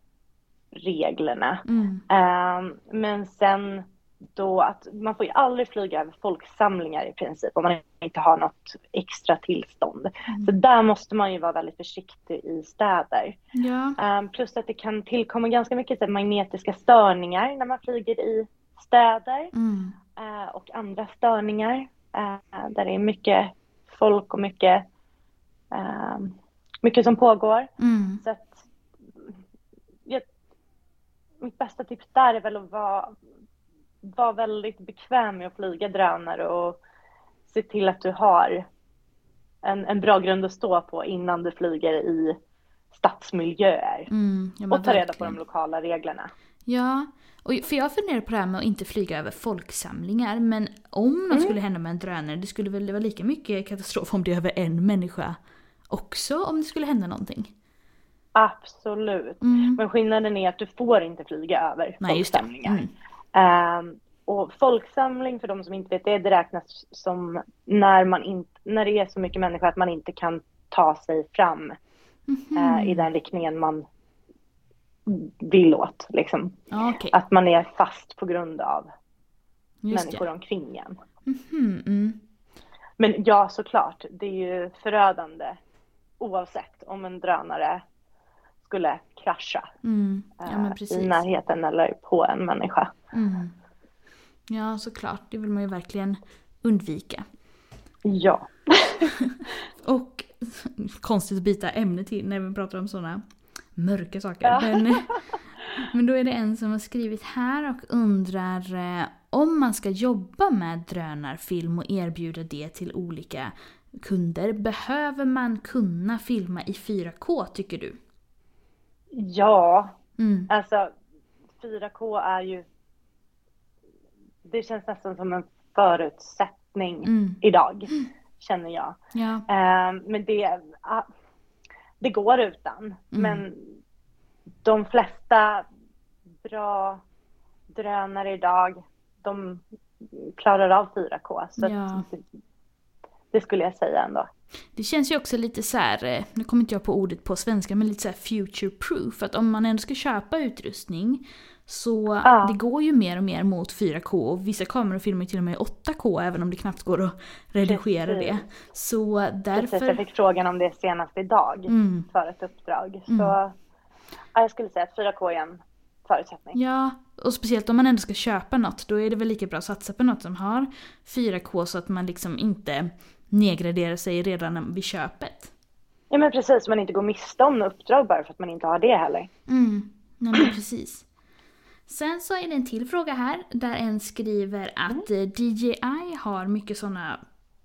reglerna.
Mm.
Ehm, men sen då att man får ju aldrig flyga över folksamlingar i princip om man inte har något extra tillstånd.
Mm.
Så där måste man ju vara väldigt försiktig i städer.
Ja.
Ehm, plus att det kan tillkomma ganska mycket så magnetiska störningar när man flyger i städer
Mm.
eh, och andra störningar där det är mycket folk och mycket, ehm, mycket som pågår.
Mm.
Så att, jag, mitt bästa tips där är väl att vara, vara väldigt bekväm med att flyga drönare och se till att du har en, en bra grund att stå på innan du flyger i stadsmiljöer.
Mm. Ja,
och ta reda på
verkligen.
de lokala reglerna.
Ja, och för jag funderar på det här med att inte flyga över folksamlingar. Men om något
Mm.
skulle hända med en drönare, det skulle väl vara lika mycket katastrof om det är över en människa också om det skulle hända någonting.
Absolut.
Mm.
Men skillnaden är att du får inte flyga över
Nej,
folksamlingar.
Mm.
Ehm, och folksamling, för de som inte vet det, det räknas som när, man inte, när det är så mycket människor att man inte kan ta sig fram eh, i den riktningen man vill åt. Liksom.
Ja, okej.
Att man är fast på grund av
Just
människor
det.
omkring en.
Mhm, mm.
Men ja, såklart, det är ju förödande oavsett om en drönare skulle krascha
Mm. Ja,
eh, i närheten eller på en människa.
Mm. Ja, såklart. Det vill man ju verkligen undvika.
Ja. <laughs>
Och <laughs> konstigt att byta ämne till när vi pratar om sådana mörka saker.
Ja.
Men, <laughs> men då är det en som har skrivit här och undrar eh, om man ska jobba med drönarfilm och erbjuda det till olika kunder. Behöver man kunna filma i 4K tycker du?
Ja,
Mm.
alltså 4K är ju... Det känns nästan som en förutsättning
Mm.
idag, känner jag.
Ja.
Eh, men det, ah, det går utan. Men de flesta bra drönare idag, de klarar av 4K. Så
Ja.
det skulle jag säga ändå.
Det känns ju också lite så här, eh, nu kommer inte jag på ordet på svenska, men lite så här future proof. Att om man ändå ska köpa utrustning så
Ja.
det går ju mer och mer mot 4K och vissa kameror filmar till och med i 8K även om det knappt går att redigera
Precis.
det. Så
Precis,
därför...
jag fick frågan om det senast idag
Mm.
för ett uppdrag. Så
Mm.
ja, jag skulle säga att 4K är en förutsättning.
Ja, och speciellt om man ändå ska köpa något, då är det väl lika bra att satsa på något som har 4K så att man liksom inte nedgraderar sig redan vid köpet.
Ja men precis, man inte går miste om uppdrag bara för att man inte har det heller.
Mm, nej men precis. Sen så är det en till fråga här där en skriver att eh, DJI har mycket sådana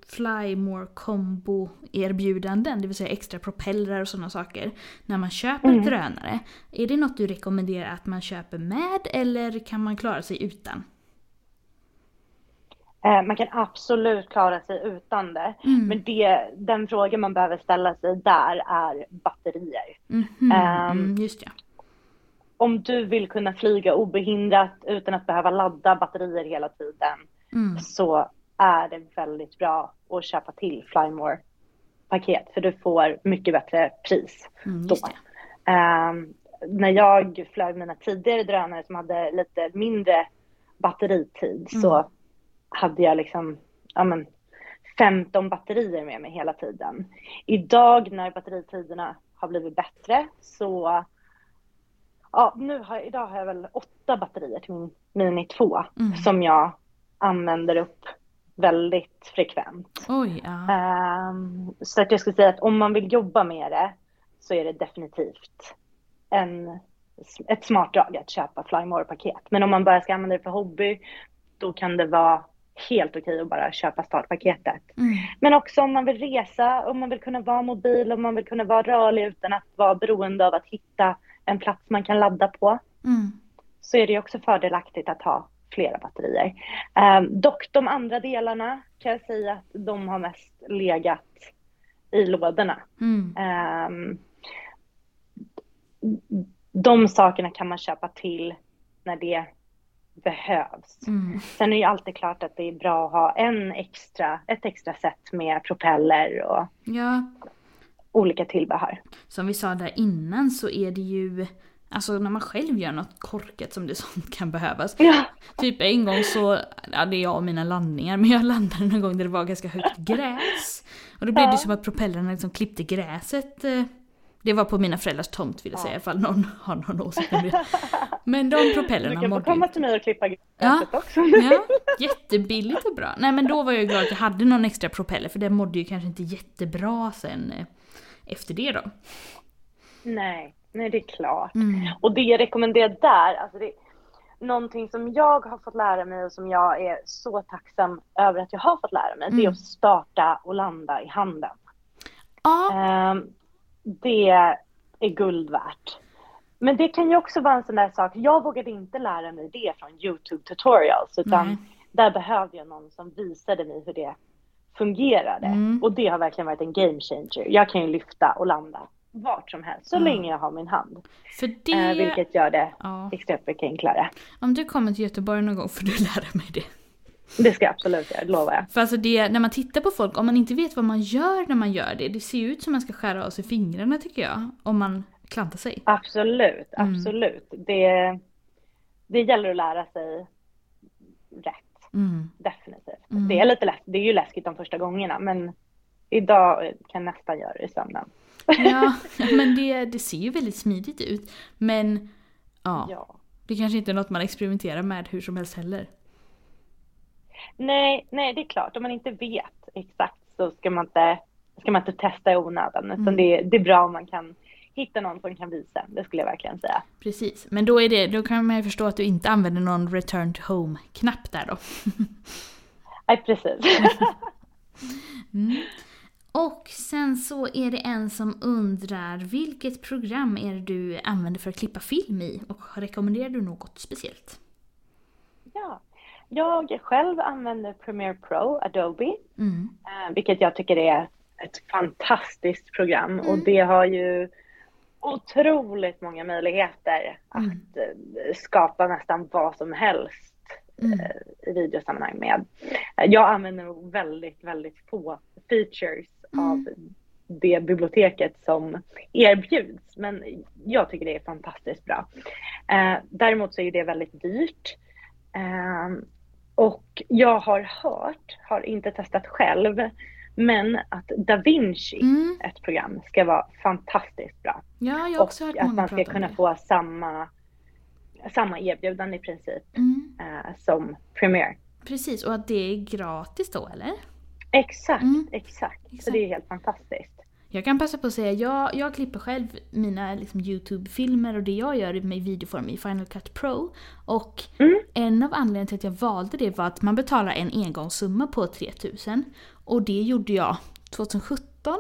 Fly More Combo erbjudanden, det vill säga extra propellrar och sådana saker, när man köper drönare. Är det något du rekommenderar att man köper med eller kan man klara sig utan?
Eh, man kan absolut klara sig utan det.
Mm.
Men det, den frågan man behöver ställa sig där är batterier.
Mhm,
Ehm,
mm, just ja.
Om du vill kunna flyga obehindrat utan att behöva ladda batterier hela tiden
Mm.
så är det väldigt bra att köpa till Flymore paket för du får mycket bättre pris.
Mm,
då. Ehm, när jag flög mina tidigare drönare som hade lite mindre batteritid
Mm.
så hade jag liksom ja, men, 15 batterier med mig hela tiden. Idag när batteritiderna har blivit bättre så ja, nu har, idag har jag väl åtta batterier till min Mini 2
Mm.
som jag använder upp väldigt frekvent.
Oj, ja.
Ehm, så att jag skulle säga att om man vill jobba med det så är det definitivt en, ett smart drag att köpa Flymore-paket. Men om man bara ska använda det för hobby, då kan det vara helt okej att bara köpa startpaketet.
Mm.
Men också om man vill resa, om man vill kunna vara mobil, om man vill kunna vara rörlig utan att vara beroende av att hitta en plats man kan ladda på,
Mm.
så är det också fördelaktigt att ha flera batterier. Ehm, dock de andra delarna kan jag säga att de har mest legat i lådorna.
Mm.
Ehm, de sakerna kan man köpa till när det behövs.
Mm.
Sen är det ju alltid klart att det är bra att ha en extra, ett extra set med propeller och
Ja,
olika tillbehör.
som vi sa där innan så är det ju Alltså när man själv gör något korkat som det <laughs> sånt kan behövas.
Ja.
Typ en gång så, ja det är jag och mina landningar, men jag landade någon gång där det var ganska högt gräs. Och då blev det
Ja.
som att propellrarna liksom klippte gräset. eh, Det var på mina föräldrars tomt vill jag
Ja.
säga ifall någon <laughs> har någon åsikt om det. Men de
Du
propellrarna
kan få
mådde
komma till mig och klippa gräset
Ja.
också.
Ja, jättebilligt och bra. Nej men då var jag glad att jag hade någon extra propeller för den mådde ju kanske inte jättebra sen eh, efter det då.
Nej, nej det är klart.
Mm.
Och det jag rekommenderar där, alltså det, någonting som jag har fått lära mig och som jag är så tacksam över att jag har fått lära mig, det
Mm.
är att starta och landa i handen.
Ja,
Ehm, det är guld värt. Men det kan ju också vara en sån där sak, jag vågade inte lära mig det från YouTube tutorials, utan
Nej.
där behövde jag någon som visade mig hur det fungerade.
Mm.
Och det har verkligen varit en game changer. Jag kan ju lyfta och landa vart som helst, så
Ja.
länge jag har min hand.
för det...
Eh, vilket gör det
Ja.
extremt mycket enklare.
Om du kommer till Göteborg någon gång får du <laughs> lära mig det.
Det ska jag absolut göra, det lovar jag.
För alltså det, när man tittar på folk, om man inte vet vad man gör när man gör det, det ser ju ut som man ska skära av sig fingrarna tycker jag. Om man klantar sig.
Absolut,
Mm.
absolut. Det, det gäller att lära sig rätt,
Mm.
definitivt.
Mm.
Det, är lite lätt, det är ju läskigt de första gångerna, men idag kan nästan göra det i sömnen.
Ja, <laughs> men det, det ser ju väldigt smidigt ut. Men ja,
Ja.
det kanske inte är något man experimenterar med hur som helst heller.
Nej, nej, det är klart. Om man inte vet exakt så ska man inte, ska man inte testa i onödan. Utan
Mm.
det, det är bra om man kan hitta någon som kan visa. Det skulle jag verkligen säga.
Precis, men då, är det, då kan man ju förstå att du inte använder någon return to home-knapp där då. <laughs>
Nej, precis. <laughs>
Mm. Och sen så är det en som undrar vilket program är det du använder för att klippa film i och rekommenderar du något speciellt?
ja. Jag själv använder Premiere Pro, Adobe.
Mm.
Eh, vilket jag tycker är ett fantastiskt program
Mm.
och det har ju otroligt många möjligheter
Mm.
att eh, skapa nästan vad som helst
Mm.
eh, i videosammanhang med. Eh, Jag använder nog väldigt, väldigt få features
Mm.
av det biblioteket som erbjuds, men jag tycker det är fantastiskt bra. Eh, däremot så är det väldigt dyrt. Eh, och jag har hört, har inte testat själv, men att Da Vinci,
Mm.
ett program, ska vara fantastiskt bra.
Ja, jag har
Och
också hört
att man ska kunna få samma, samma erbjudande i princip
Mm.
eh, som Premiere.
Precis, och att det är gratis då eller?
Exakt,
Mm.
exakt. Så
Exakt.
det är helt fantastiskt.
Jag kan passa på att säga, jag, jag klipper själv mina liksom, YouTube-filmer och det jag gör med videoform i Final Cut Pro. Och
Mm.
en av anledningarna till att jag valde det var att man betalar en engångssumma på 3000. Och det gjorde jag 2017.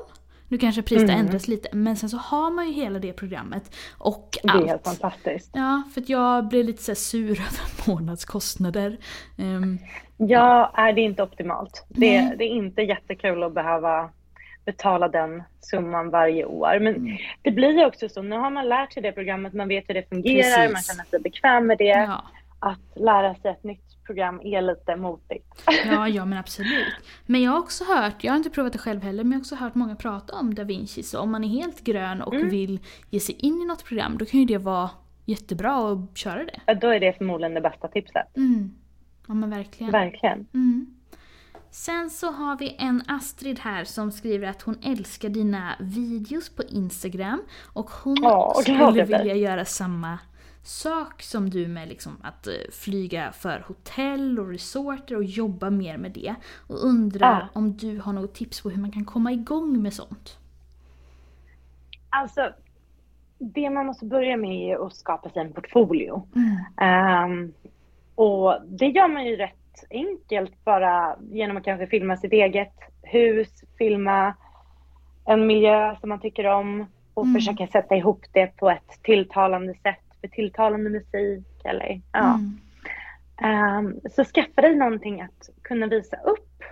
Nu kanske priset
Mm.
ändrats lite, men sen så har man ju hela det programmet och
Det är
allt.
helt fantastiskt.
Ja, för att jag blev lite så sur <laughs> över månadskostnader. Ehm,
Ja, är det inte optimalt. Det, det är inte jättekul att behöva betala den summan varje år. Men
Mm.
det blir ju också så, nu har man lärt sig det programmet, man vet hur det fungerar,
Precis.
man känner sig bekväm med det.
ja.
Att lära sig ett nytt program är lite motigt.
Ja, ja men absolut. Men jag har också hört, jag har inte provat det själv heller, men jag har också hört många prata om Da Vinci. Så om man är helt grön och
Mm.
vill ge sig in i något program, då kan ju det vara jättebra att köra det.
Ja, Då är det förmodligen det bästa tipset.
Mm. Ja men verkligen.
Verkligen.
Mm. Sen så har vi en Astrid här som skriver att hon älskar dina videos på Instagram och hon
glad
skulle vilja göra samma sak som du med liksom att eh, flyga för hotell och resorter och jobba mer med det. Och undrar
Ja.
om du har något tips på hur man kan komma igång med sånt?
Alltså, det man måste börja med är att skapa sig en portfolio.
Mm.
Ehm, och det gör man ju rätt enkelt bara genom att kanske filma sitt eget hus, filma en miljö som man tycker om och
Mm.
försöka sätta ihop det på ett tilltalande sätt med tilltalande musik eller ja.
Mm.
Ehm, så skaffa dig någonting att kunna visa upp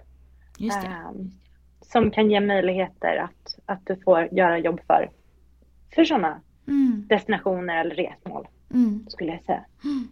Just det.
ehm, som kan ge möjligheter att, att du får göra jobb för, för sådana
Mm.
destinationer eller resmål
Mm.
skulle jag säga.
Mm.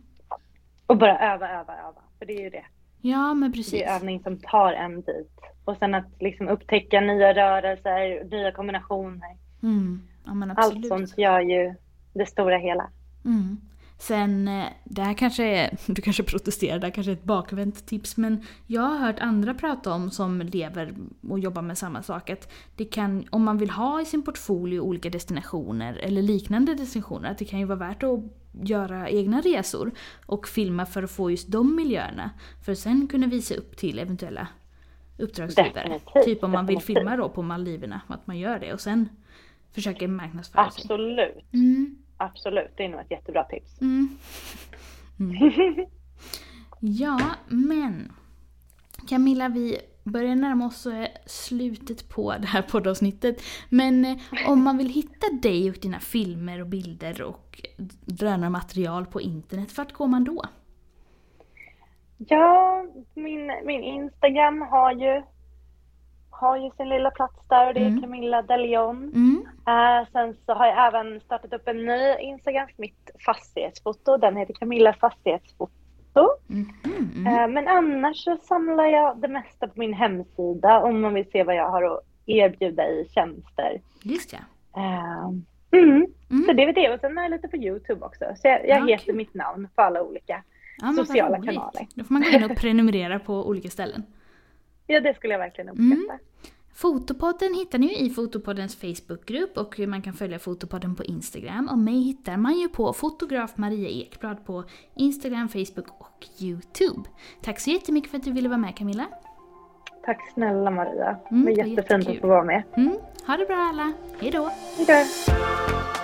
Och bara öva, öva, öva. För det är ju det.
Ja men
Det
precis.
är övning som tar en bit. Och sen att liksom upptäcka nya rörelser, nya kombinationer.
Mm. Ja
Allt sånt gör ju det stora hela.
Mm. Sen, eh, det här kanske är, <laughs> du kanske protesterar, det här kanske är ett bakvänt tips men jag har hört andra prata om som lever och jobbar med samma sak att det kan, om man vill ha i sin portfolio olika destinationer eller liknande destinationer, att det kan ju vara värt att göra egna resor och filma för att få just de miljöerna. För att sen kunna visa upp till eventuella uppdragsgivare.
Definitivt,
Typ om man vill
definitivt.
filma då på Maldiverna, att man gör det och sen försöker marknadsföra sig.
Absolut.
Mm,
Absolut. Det är nog ett jättebra tips.
mm. Mm. <laughs> Ja, men Camilla, vi börjar närma oss eh, slutet på det här poddavsnittet. Men eh, om man vill hitta dig och dina filmer och bilder och drönarmaterial på internet, vart går man då?
Ja, min, min Instagram har ju, har ju sin lilla plats där och det är
Mm.
Camilla Delion.
Mm.
Eh, sen så har jag även startat upp en ny Instagram för mitt fastighetsfoto. Den heter Camilla Fastighetsfoto.
Mhm, mm.
Eh, men annars så samlar jag det mesta på min hemsida om man vill se vad jag har att erbjuda i tjänster.
Just ja.
Eh, mm.
Mm.
Så det är det. Och sen är jag lite på Youtube också. Så jag, jag
Ja,
heter
kul.
mitt namn på alla olika.
Ja,
Sociala kanaler.
Då får man gå in och prenumerera på olika ställen.
Ja, det skulle jag verkligen
Mm.
uppskatta.
Fotopodden hittar ni i Fotopoddens Facebookgrupp och man kan följa Fotopodden på Instagram. Och mig hittar man ju på fotograf Maria Ekblad på Instagram, Facebook och Youtube. Tack så jättemycket för att du ville vara med Camilla.
Tack snälla Maria.
Mm,
det
var
jättefint
jättekul.
att få vara med.
Mm, ha det bra alla, hejdå!
Hej då.